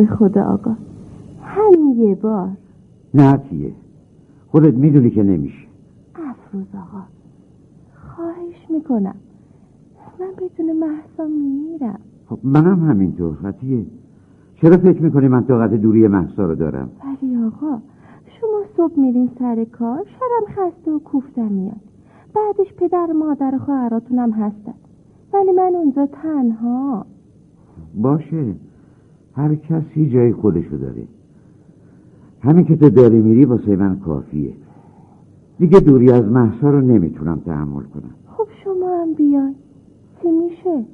به خدا آقا. همین یه بار. نه خودت می‌دونی که نمیشه. افروز آقا. خواهش می‌کنم. من بدون محسا میمیرم. خب منم همینطور فتیه چرا فکر می‌کنی من طاقت دوری محسا رو دارم؟ ولی آقا شما صبح میرین سر کار شرم خسته و کوفته میاد. بعدش پدر مادر خواهراتونم هستن. ولی من اونجا تنها. باشه. هر کسی جای خودشو داره. همین که تو داری میری واسه من کافیه. دیگه دوری از محسا رو نمی‌تونم تحمل کنم. خب شما هم بیای چی میشه؟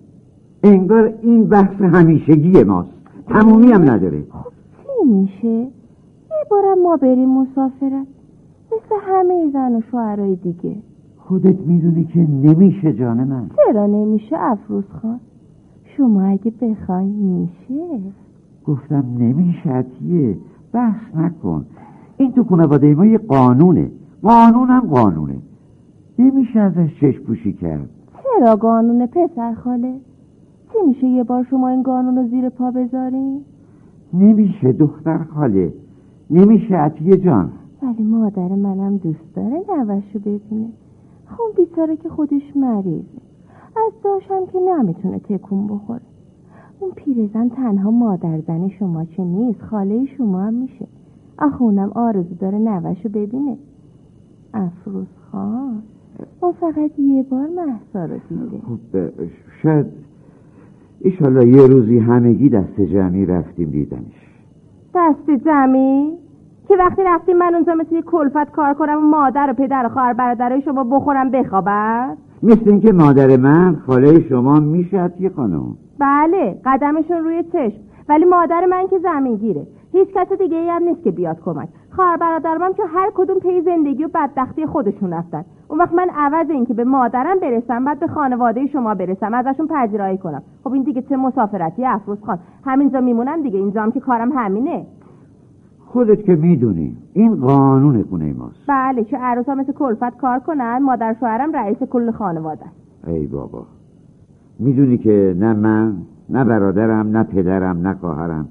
انگار این بحث همیشگی ماست. تمومی هم نداره. خب چی میشه؟ یه بارم ما بریم مسافرت. مثل همه زن و شوهرای دیگه. خودت می‌دونی که نمیشه جان من. چرا نمیشه افروز خان؟ شما اگه بخواین میشه. گفتم نمیشه عطیه بحث نکن. این تو خانواده ما یه قانونه. قانون هم قانونه. نمیشه ازش چشم پوشی کرد. چرا قانون پسر خاله؟ چی میشه یه بار شما این قانون رو زیر پا بذارین نمیشه دختر خاله. نمیشه عطیه جان. ولی مادر منم دوست داره نوشو ببینه. خب بیچاره که خودش مریضه. از داشتم که نمی‌تونه تکون بخوره. اون پیرزن تنها مادر زن شما چه نیست خاله شما هم میشه. آخه اونم آرزو داره نوشو ببینه. افروز خان اون فقط یه بار محسا رو دیده. خب شاید ایشالله یه روزی همگی دست جمعی رفتیم دیدنش. دست جمعی؟ که وقتی رفتیم من اونجا مثل یه کلفت کار کنم و مادر و پدر و خواهر برادرای شما بخورم بخوابم؟ مثل اینکه مادر من خاله شما میشه عطیه خانم. بله قدمشون روی چشم. ولی مادر من که زمین گیره. هیچ کس دیگه هم نیست که بیاد کمک. خواهر برادرم که هر کدوم پی زندگی و بدبختی خودشون رفتن. اون وقت من عوض این که به مادرم برسم بعد به خانواده شما برسم. ازشون پذیرایی کنم. خب این دیگه چه مسافرتی افروز خان. همینجا میمونم دیگه. اینجا هم که کارم همینه. خودت که می‌دونی این قانون خونه ماست. بله که عروس ها مثل کلفت کار کنن مادر شوهرم رئیس کل خانواده. ای بابا می‌دونی که نه من نه برادرم نه پدرم نه خواهرم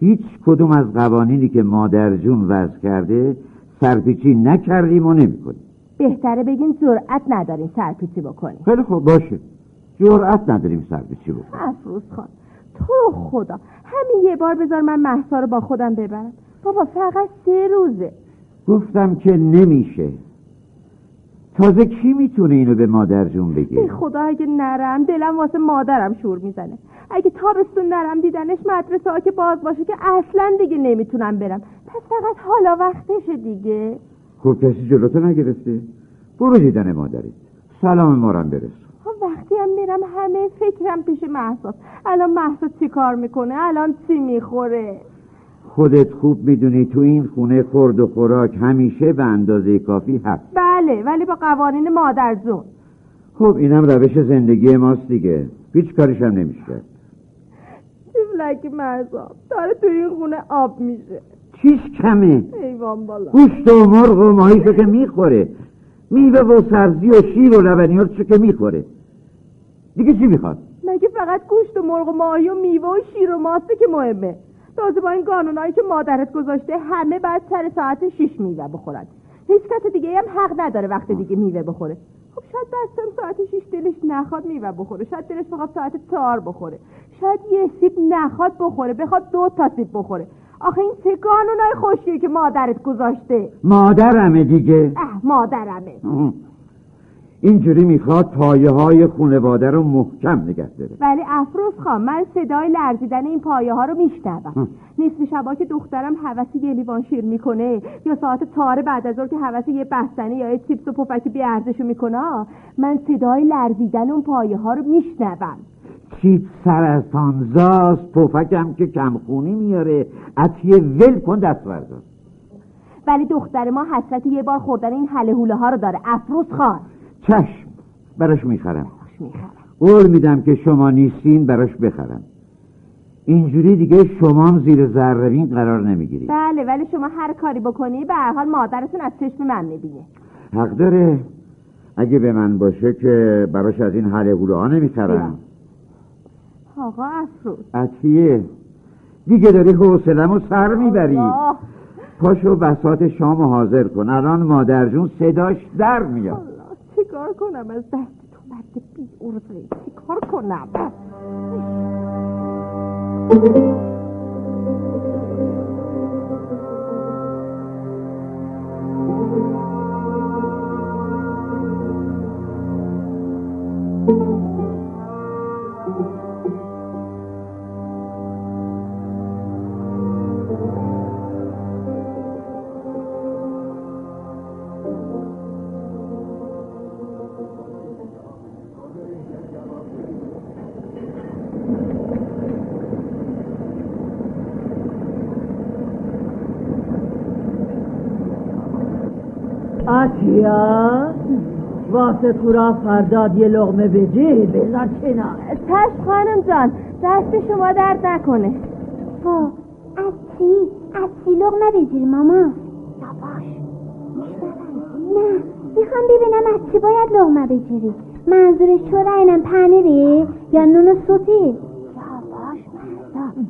هیچ کدوم از قوانینی که مادر جون وضع کرده سرپیچی نکردیم و نمی‌کنیم. بهتره بگین جرأت نداریم سرپیچی بکنیم. خیلی خوب باشه. جرأت نداریم سرپیچی بکنیم. افروز خان تو خدا همین یه بار بذار من محسا رو با خودم ببرم. بابا فقط سه روزه. گفتم که نمیشه. تازه کی می‌تونه اینو به مادر جون ای بگه خدا اگه نرم دلم واسه مادرم شور می‌زنه. اگه تابستون نرم دیدنش مدرسه ها که باز باشه که اصلا دیگه نمی‌تونم برم. پس فقط حالا وقتشه دیگه. خب کسی جلوتو نگرفته. برو دیدن مادرت. سلام مارم برس خب وقتی هم میرم همه فکرم پیش محساس. الان محسا چی کار می‌کنه؟ الان چی می‌خوره؟ خودت خوب می‌دونی تو این خونه خورد و خوراک همیشه به اندازه کافی هست. بله ولی با قوانین مادر جون خب اینم روش زندگی ماست دیگه. هیچ کارش هم نمیشه. کرد. تیفلک محسا داره تو این خونه آب میشه. چیش کمه؟ ایوان بالا. گوشت و مرغ و ماهیشو که می‌خوره. میوه و سبزی و شیر و لبنیاتشو که می‌خوره. دیگه چی می‌خواد؟ مگه فقط گوشت و مرغ و ماهی و میوه و شیر و ماسته که مهمه؟ تازه با این قانونایی که مادرت گذاشته همه بعد سر ساعت شیش میوه بخورن. هیچ کس دیگه هم حق نداره وقت دیگه میوه بخوره. خب شاید بستم ساعت شیش دلش نخواد میوه بخوره. شاید دلش بخواد ساعت چهار بخوره. شاید یه سیب نخواد بخوره بخواد دو تا سیب بخوره. آخه این چه قانونای خوشیه که مادرت گذاشته؟ مادرمه دیگه. اه مادرمه. اینجوری می‌خواد پایه های خونواده رو محکم نگه داره. ولی افروز خان من صدای لرزیدن این پایه ها رو میشنوم. نصف شبا که دخترم حوثی یه لیوان شیر می‌کنه یا ساعت تاره بعد از که حوثی یه بستنی یا یه چیپس و پفک بی ارزشو می‌کنه من صدای لرزیدن اون پایه ها رو میشنوم. چیت سرطانزاست پفکم که کمخونی میاره عطیه ول کن دست بردار. ولی دختر ما حسرت یه بار خوردن این حله هوله ها رو داره. افروز خان. چشم براش می‌خرم. قول میدم که شما نیستین براش بخرم. اینجوری دیگه شمام زیر ذربین قرار نمی‌گیری بله ولی شما هر کاری بکنی به هر حال مادرتون از چشم من می‌بینه. حق داره. اگه به من باشه که براش از این حله هوله ها نمی‌خرم آقا افروز. عطیه دیگه داری حوصلمو سر می‌بری. پاشو بسات شام حاضر کن. الان مادر جون صداش در میاد. چیکار کنم از دست تو مرد بی ارزه؟ چیکار کنم؟ آتیا واسه تو را فرداد یه لغمه بجی بذار کنار. چشم خانم جان دست شما درد نکنه. با از چی؟ از چی لغمه بگیری ماما؟ یواش نه می‌خوام ببینم از چی باید لغمه بگیری منظورش تو اینم پنیری یا نون و سوتی؟ یواش مردا.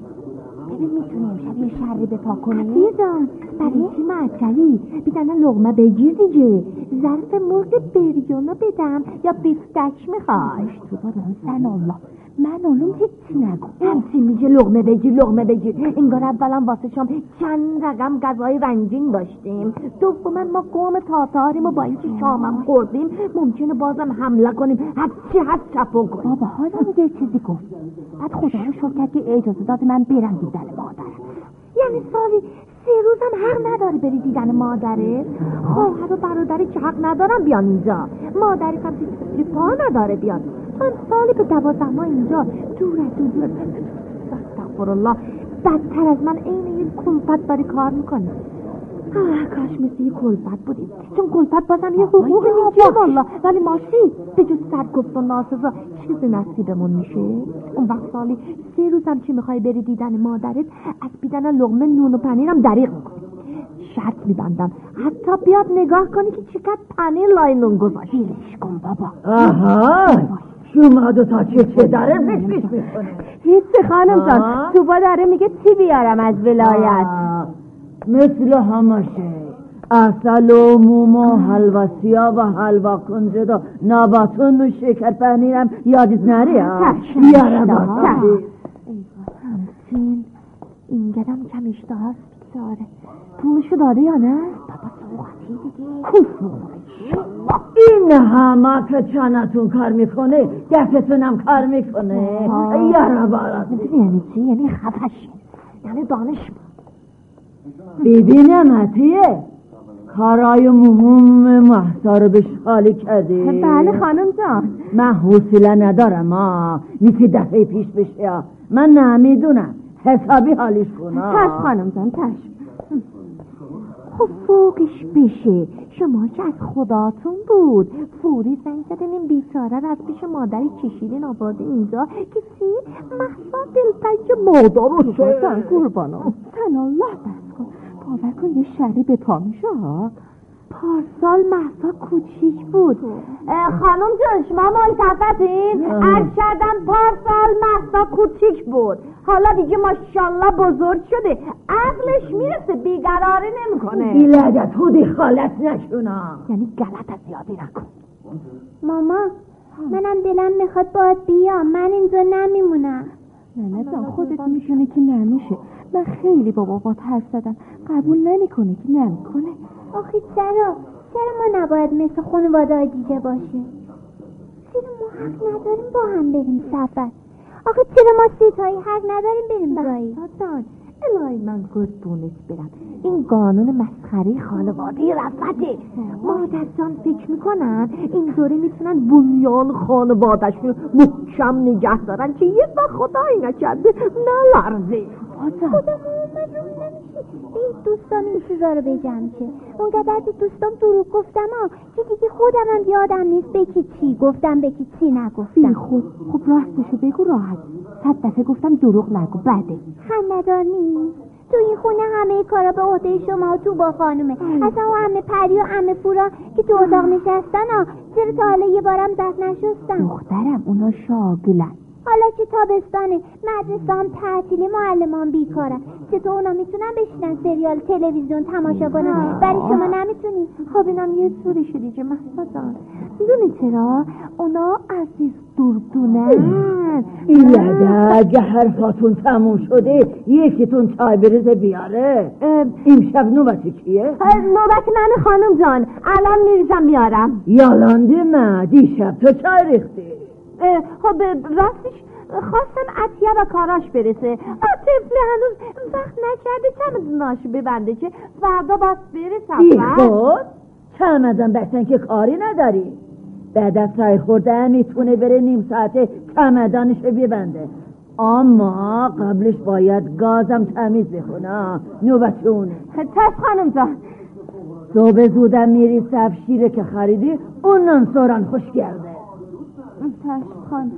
ببین می‌تونی امشب یه شری به پا کنی عزیزان چی معطلی بیدن لغمه بگیر دیگه ظرف مرغ بریونو بدم یا بیفتک می‌خوای تو زن الله. من علوم هیچی نگو همچی میگه لغمه بگیر لغمه بگیر انگار اولا واسه شام چند رقم غذای رنگین داشتیم. دوما ما قوم تاتاریم و با اینکه شامم خوردیم ممکنه بازم حمله کنیم. هرچی هست چپو کنیم. بابا حالم یه چیزی گفت. بعد خدا رو شکر که اجازه داد من برم دیدن مادرم. یعنی سالی سه روزم حق نداری بری دیدن مادره خواهر و برادری که حق ندارم بیان اینجا. مادری هم پا نداره بیان. تو سالی به دوازده ماه اینجا دور از دور دور استغفر الله. بدتر از من عین یک کلفت داری کار می‌کنی. کاش مثل یه کلفت بودیم چون کلفت بازم یه حقوقی میگه والا ولی ماشی به جز سرگفت و ناسزا چیزی نصیبمون میشه اون وقت سالی سه روزم چی می‌خوای بری دیدن مادرت از بیدن لغمه نون و پنیرم دریغ می‌کنی شرط میبندم حتی بیاد نگاه کنی که چقدر پنیر لای نون گذاشت کن بابا آها شما دو تا چه چه داره پیش پیش می‌کنه هیچی خانم جان. تو با داره میگه چی بیارم از ولایت مثل همشه اصل و موم و حلوا سیاه و حلوا کنجد و نباتون و شکر پنیرم. یادت نری ها؟ چشم. بیاره. با همچین. این گدم کم اشتها هست بیچاره. پولشو داده یا نه؟ این همه که چانتون کار می‌کنه دستتونم کار می‌کنه. بارا می‌دونی یعنی چی؟ یعنی خفش یعنی دانش. ببینم عطیه کارای مهم محسا رو به خالی کردی. بله خانم جان. من حوصله ندارم ها میسی دفعه پیش بشه. من نمی‌دونم. حسابی حالیش کنم چشم خانم جان چشم. خب فوقش بشه. شما که از خداتون بود. فوری زنگ زدین این بیچاره رو از پیش مادری چشیدین آورده اینجا که چی؟ محصا دلتنگ مادر رو شدن قربانم؟ تن الله کن باور کن یه شری به پا میشه ها پارسال محصا کوچیک بود. خانم جان شما ملتفتین. از کردم پارسال محصا کوچیک بود. حالا دیگه ماشاءالله بزرگ شده. عقلش می‌رسه بیقراری نمی‌کنه. بیلده تو دی خالت نشونا. یعنی غلط زیادی نکن. ماما منم دلم می‌خواد باید بیام. من اینجا نمیمونم. نه جان خودت میشونه که نمیشه. من خیلی با بابات حرف زدم. قبول نمی‌کنه که نمی‌کنه آخه چرا؟ چرا ما نباید مثل خانواده دیگه باشیم؟ چرا ما حق نداریم با هم بریم سفر؟ آخه چرا ما ستایی حق نداریم بریم برایی الهی من قربونت برم. این قانون مسخره خانواده رفته. مادر جان فکر می‌کنن این دوره می‌تونن بنیان خانوادهشون محکم نگه دارن که یه وقت خدایی نکرده نلرزه. نمیشه به این دوستان این چیزا رو بگم که اونقدر به دوستان دروغ گفتم ها که دیگه خودم هم یادم نیست به کی چی گفتم به کی چی نگفتم. خود خب راستشو بگو راحت. صد دفعه گفتم دروغ نگو بده. خنده‌دار نیست. تو این خونه همه کارا به عهده شما و تو با خانومه. اصلا اون همه پری و همه پورا که تو اتاق نشستن ها چرا تا حالا یه بارم دست نشستم دخترم اونا شاگلن. حالا که تابستانه مدرسه هم تعطیلی معلمان بیکارن. چطور اونا می‌تونن بشینن سریال تلویزیون تماشا کنن؟ برای شما نمی‌تونی؟ خب اینم یه طوری شدی که جان. می‌دونی چرا؟ اونا عزیز دردونن. یاده اگه حرفاتون تموم شده یکیتون چای بریزه بیاره. این شب نوبت کیه؟ نوبت من خانم جان. الان میریزم میارم یالانده نه دیشب تو چای ریختی. خب راستش خواستم عطیه و کاراش برسه. طفل هنوز وقت نکرده چمدوناش ببنده که فردا باید بره سفر چمدن بسن که کاری نداری؟ بعد از سای خورده می‌تونه بره نیم ساعته چمدانش ببنده. اما قبلش باید گازم تمیز بخونه نوبت اونه تش خانم جان. صبح زودم میری سف شیره که خریدی اونن سوران خوش گرده. تش خانم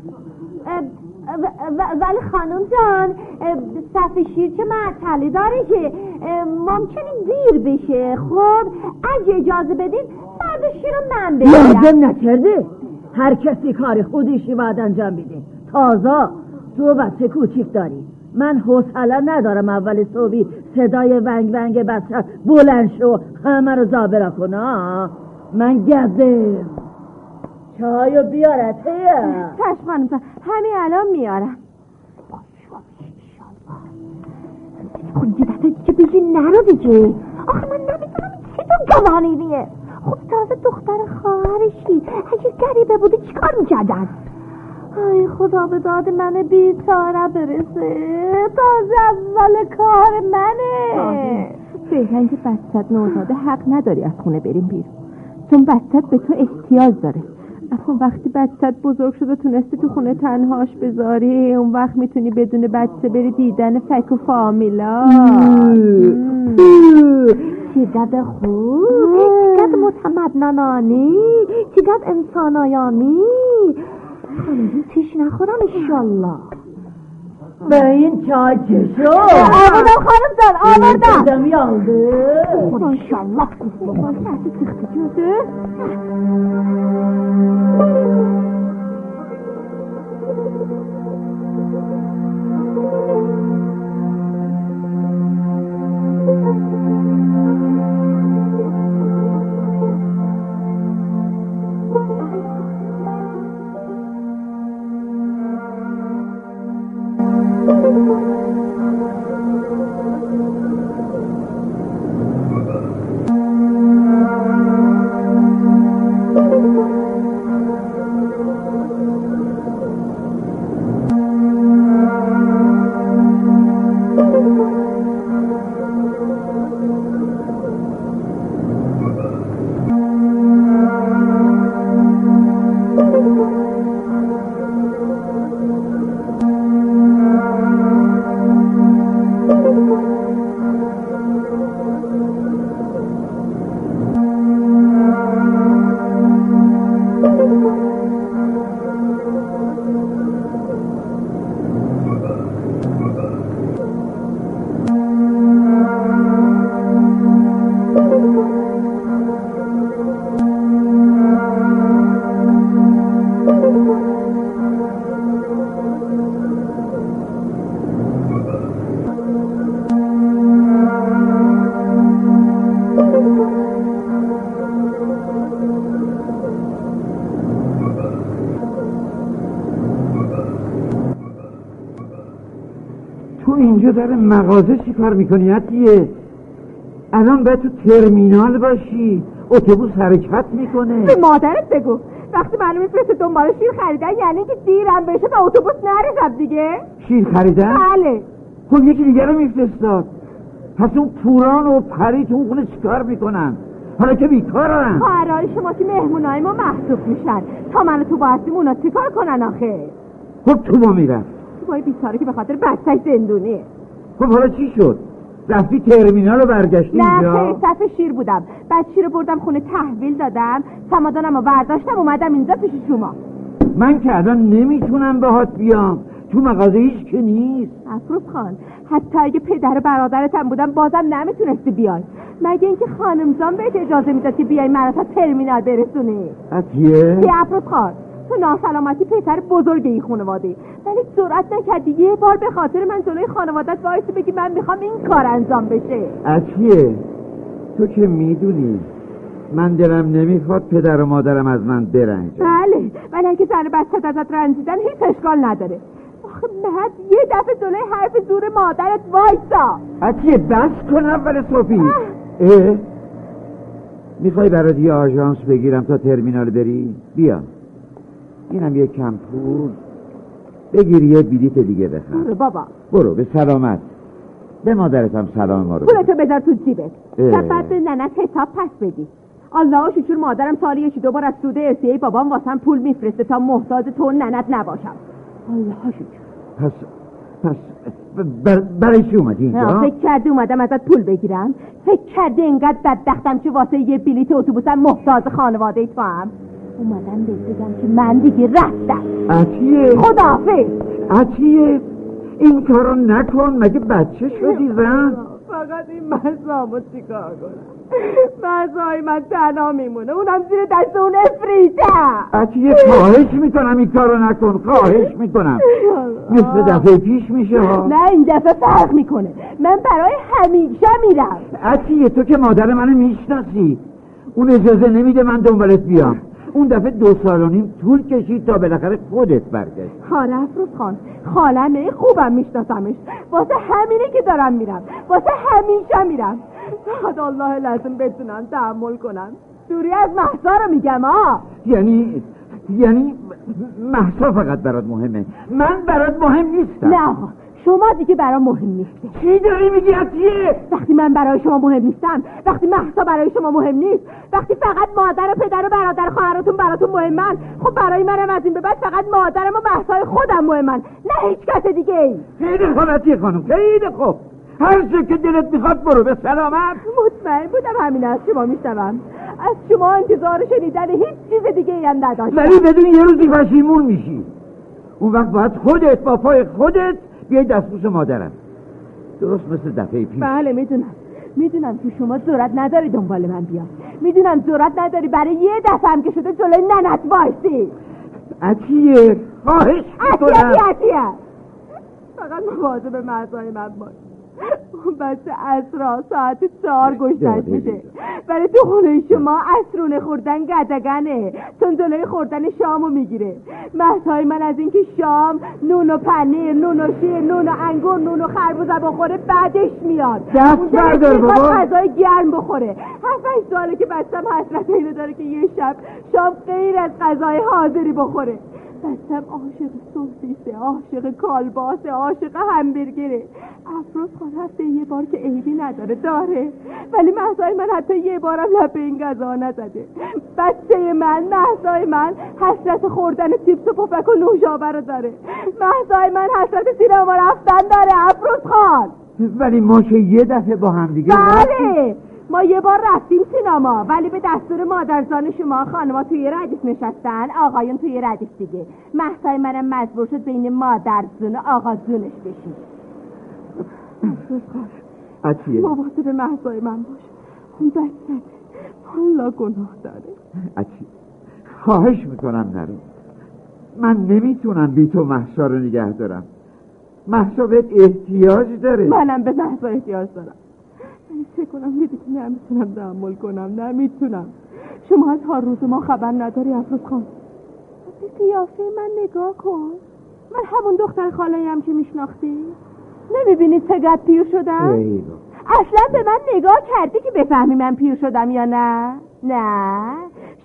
ولی خانم جان صف شیر که معطلی داره که ممکنه دیر بشه. خب اگه اجازه بدین فرد شیر رو من بگیرم. لازم نکرده. هر کسی کار خودشی باید انجام بده. تازه تو بچه کوچیک داری؟ من حوصله ندارم اول صبحی صدای ونگ ونگ بچه بلند شو همه رو زابرا کنه من گزه چایو بیارت هیا؟ چشم خانم همین الان میارم. یه دفعه دیگه بگی نرو دیگه آخه من نمی‌دونم چی تو گوانینیه خب تازه دختر خواهرشی. اگه گریبه بوده چیکار می‌کردن؟ ای خدا به داد من بیچاره برسه. تازه اول کار منه. فعلا که بستت نوزاده حق نداری از خونه بریم بیرون. چون بستت به تو احتیاج داره. اما وقتی بچت بزرگ شده تونستی تو خونه تنهاش بذاری. اون وقت می‌تونی بدون بچه بری دیدن فک و فامیلا. چقدر خوب؟ چقدر متمدنانانی چقدر انسانایانی؟ چیش نخورم انشالله. Məyin çayçısı ol. Ağadan xanımdan, ağadan. Gözəm yandı. Ulan inşallah quzluğun səsi çıxdı, gördün? اینجا در مغازه چی کار می‌کنی عطیه؟ الان باید تو ترمینال باشی اتوبوس حرکت می‌کنه. به مادرت بگو. وقتی منو میفرسته دنبال شیر خریدن یعنی که دیرم بشه به اتوبوس نرسم دیگه. شیر خریدن؟ بله. خب یکی دیگه رو میفرستاد. پس اون پوران و پری تو اون خونه چیکار می‌کنن؟ حالا که بیکارن خواهرای شما که مهمونای ما محسوب میشن. تا منو تو باشیم اونا چیکار کنن آخه؟ خب تو با میرم تو بای بیچاره که به خاطر بچهش زندونیه خب حالا چی شد؟ رفتی ترمینال رو برگشتی نه اینجا؟ خیلی صف شیر بودم. شیر رو بردم خونه تحویل دادم. چمدانم رو برداشتم اومدم اینجا پیش شما. من که الان نمی‌تونم باهات بیام. تو مغازه هیچ که نیست. افروز خان حتی اگه پدر برادرتم بودم بازم نمی‌تونستی بیای. مگه اینکه خانم جان بهت اجازه می‌داد که بیای مرا تا ترمینال برسونی؟ عطیه یه؟ افروز خان؟ تو ناسلامتی پسر بزرگ این خانواده. ولی سرعت نکردی یه بار به خاطر من جلوی خانوادت وایسی بگی من می‌خوام این کار انجام بشه. عطیه تو که می‌دونی من دلم نمی‌خواد پدر و مادرم از من برنجه. بله ولی اگه زن بچت ازت رنجیدن هیچ اشکال نداره. آخه مهد یه دفعه جلوی حرف زور مادرت وایسا عطیه بس کن اول صبحی. اه؟ می‌خوای برات یه آژانس بگیرم تا ترمینال بری؟ بیا. اینم یه کم پول. بگیر یه بلیت دیگه بخر. برو بابا. برو به سلامت. به مادرتم سلام ما رو. پولتو بذار تو جیبت. بعد به ننت حساب پس بدی. الله شکر مادرم سالی یکی دو بار از سود ارسیه بابام واسم پول میفرسته تا محتاج تو ننت نباشم. الله شکر. پس پس بر برای چی اومدی اینجا؟ فکر کردی اومدم ازت پول بگیرم؟ فکر کردی انقدر بدبختم که واسه یه بلیت اتوبوسم محتاج خانواده تو هم اومدم بهت بگم که من دیگه رفتم. عطیه خداحافظ. عطیه این کارو نکن مگه بچه شدی زن؟ فقط این مزامو چیکار کنم؟ مزای من تنها میمونه اونم زیر دست اون افریته عطیه خواهش می‌کنم این کارو نکن خواهش می‌کنم. مثل دفعه پیش میشه ها. نه این دفعه فرق می‌کنه. من برای همیشه میرم. عطیه تو که مادر منو می‌شناسی. اون اجازه نمیده من دنبالت بیام. اون دفعه دو سال و نیم طول کشید تا بالاخره خودت برگشت آره افروز خان خالمه خوبم میشناسمش. واسه همینه که دارم میرم. واسه همیشه میرم. فقط الله لازم بتونم تحمل کنم. دوری از محضا رو میگم آ یعنی یعنی محصا فقط برات مهمه. من برات مهم نیستم. نه. شما دیگه برام مهم نیستی چی داری میگی عطیه وقتی من برای شما مهم نیستم وقتی محسا برای شما مهم نیست وقتی فقط مادر و پدر و برادر خواهراتون براتون مهمن خب برای منم از این به بعد فقط مادرم و محسای خودم مهمن نه هیچ کس دیگه ای. خیلی خوب عطیه خانم خیلی خوب. هر جا که دلت می‌خواد برو به سلامت. مطمئن بودم همین از شما میشنوم. از شما انتظار شنیدن هیچ چیز دیگه ای هم نداشتم. ولی بدون یه روزی پشیمون میشی. اون وقت باید خودت با پای خودت بیای دستبوس مادرم. درست مثل دفعه پیش. بله می‌دونم. می‌دونم که شما جرات نداری دنبال من بیا می‌دونم جرات نداری برای یه دفعه هم که شده جلوی ننت وایسی. عطیه خواهش می‌کنم. عطیه فقط مواظب مرزای من باش. بچه اسرا ساعت چهار گشتش بیدار. ولی تو خونه شما اسرونه خوردن گدگنه. چون جلوی خوردن شامو می‌گیره. محتای من از اینکه شام نون و پنیر نون و شیر نون و انگور نون و خربوزه بخوره بعدش میاد. دست بردار بابا. غذای گرم بخوره. هفت ساله که بچم حسرت اینو داره که یه شب شام غیر از غذای حاضری بخوره. بچم عاشق سوسیسه عاشق کالباسه عاشق همبرگره. افروز خان هفته یه بار که عیبی نداره داره. ولی محضای من حتی یه بارم لب به این غذا نزده. بچه من محضای من حسرت خوردن چیپس و پفک و نوشابه رو داره. محضای من حسرت سینما رفتن داره افروز خان. ولی ما که یه دفعه با هم دیگه بله. ما یه بار رفتیم سینما ولی به دستور مادرزان شما خانما توی ردیف نشستن آقایون توی ردیف دیگه. محسای منم مجبور شد بین مادرزون و آقازونش بشین عطیه. مواظب محسای من باش. اون بچه حالا گناه داره. عطیه خواهش می‌کنم نرو. من نمی‌تونم بی تو محشا رو نگه دارم. محشا بهت احتیاج داره. منم به محسا احتیاج دارم. چه کنم یه دیگه نمی‌تونم تحمل کنم نمی‌تونم شما از هر روز ما خبر نداری افروز خان. به قیافه من نگاه کن. من همون دختر خاله‌ام که میشناختی. نمی‌بینی چقدر پیر شدم. اصلا به من نگاه کردی که بفهمی من پیر شدم یا نه؟ نه.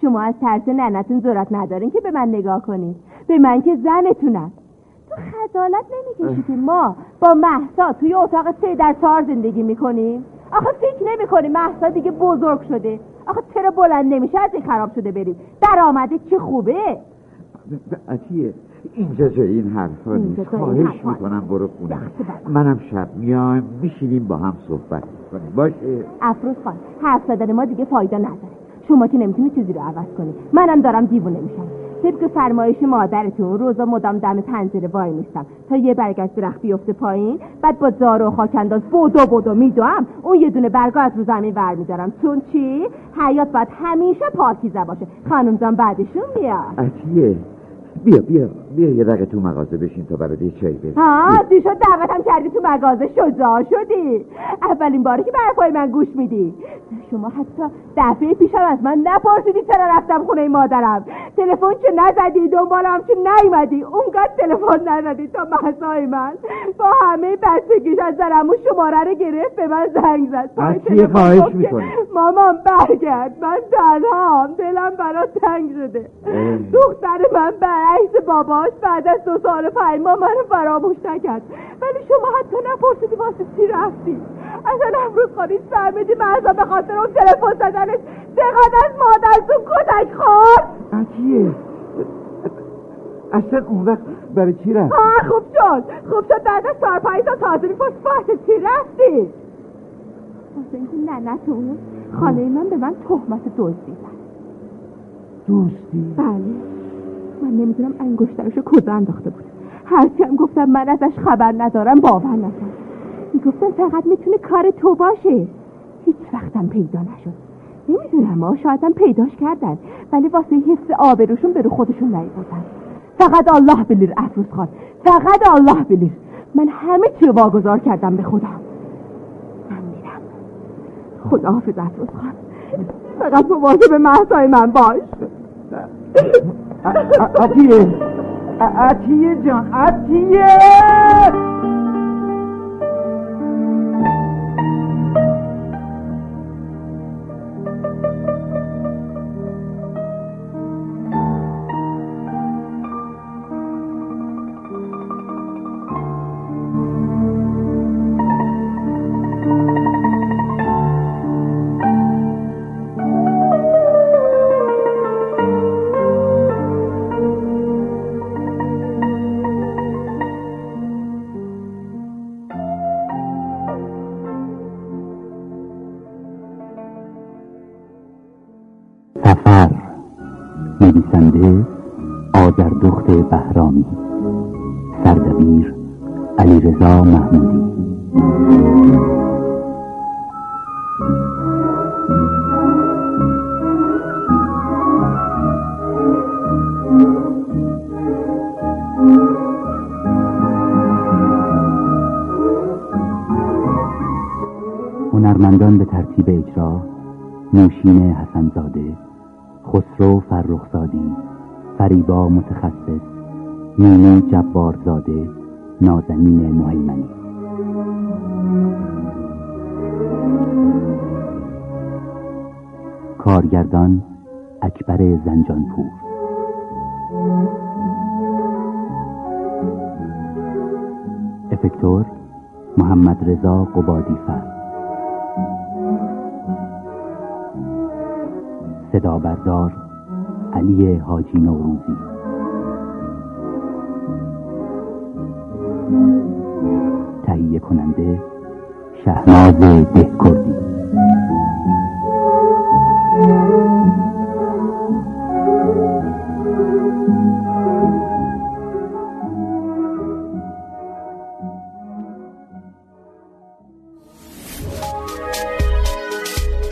شما از ترس ننتون جرات ندارین که به من نگاه کنین. به من که زنتونم تو خجالت نمی‌کشی که ما با محسا توی اتاق سه در چهار زندگی می‌کنیم؟ آخه فکر نمی‌کنی محسا دیگه بزرگ شده. آخه چرا بلند نمیشه؟ از این خراب شده بریم. درآمده چه خوبه؟ عطیه اینجا جای این حرفا نیست. خواهش می‌کنم برو خونه. منم شب میایم میشینیم با هم صحبت کنیم باشه؟ افروز خان حرف زدن ما دیگه فایده نداره. شما که نمی‌تونی چیزی رو عوض کنی. منم دارم دیوونه میشم. طبق فرمایش مادرتون روزا مدام دم پنجره وای میستم. تا یه برگ از درخت بیفته پایین بعد با زار و خاکنداز بودو بودو میدوم. اون یه دونه برگا از رو زمین ور میدارم چون چی؟ حیات باید همیشه پاکیزه باشه. خانم جان بعدشون میاد عطیه. بیا بیا. بیا یه دقیقه تو مغازه بشین تا برات یه چای بریم. ها دی شد دعوتم کردی تو مغازه. شجاع شدی. اولین باری که برفای من گوش میدی. شما حتی دفعه پیشم از من نپرسیدی چرا رفتم خونه مادرم. تلفن چه نزدی؟ دنبالم چه نیومدی؟ اونقدر تلفن نزدی تا محضای من. با همه بستگیش از درمو شماره رو گرفت به من زنگ زد. خواهش می‌کنی؟ مامان برگرد. من تنهام دلم برات تنگ شده. دختر من برعکس باباش بعد از دو سال پنج ماه منو فراموش نکرد. ولی شما حتی نپرسیدی واسه چی رفتی. اصلا امروز خانیش فهمیدی من به خاطر اون تلفن زدنش چقدر از مادرتون کتک خورد. عطیه اصلا اون وقت برای چی رفت آه خوب شد. خوب شد بعد از چهار پنج سال تازه میپرس واسه چی رفتی. واسه اینکه ننتون خانه من به من تهمت دزدی زد. دوستی بله. من نمی‌دونم انگشترشو کجا انداخته بود. هرچی هم گفتم من ازش خبر ندارم باور نکرد می‌گفتم فقط می‌تونه کار تو باشه. هیچ وقتم پیدا نشد. نمی‌دونم ما شایدم پیداش کردن. ولی واسه حفظ آبروشون به رو خودشون نیبودن فقط الله بلیر افروز خان فقط الله بلیر. من همه چی رو واگذار کردم به خودم من میرم خدا حافظ افروز خان فقط مواظب محضای من باش. عطیه عطیه جان عطیه 吗？نازنین مهیمنی. کارگردان اکبر زنجانپور. افکتور محمد رضا قبادی فر. صدا بردار علی حاجی نوروزی. تهیه کننده شهناز دهکردی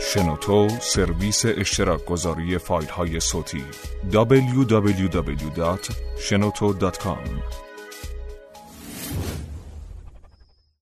شنوتو سرویس اشتراک گذاری فایل های صوتی www.shenoto.com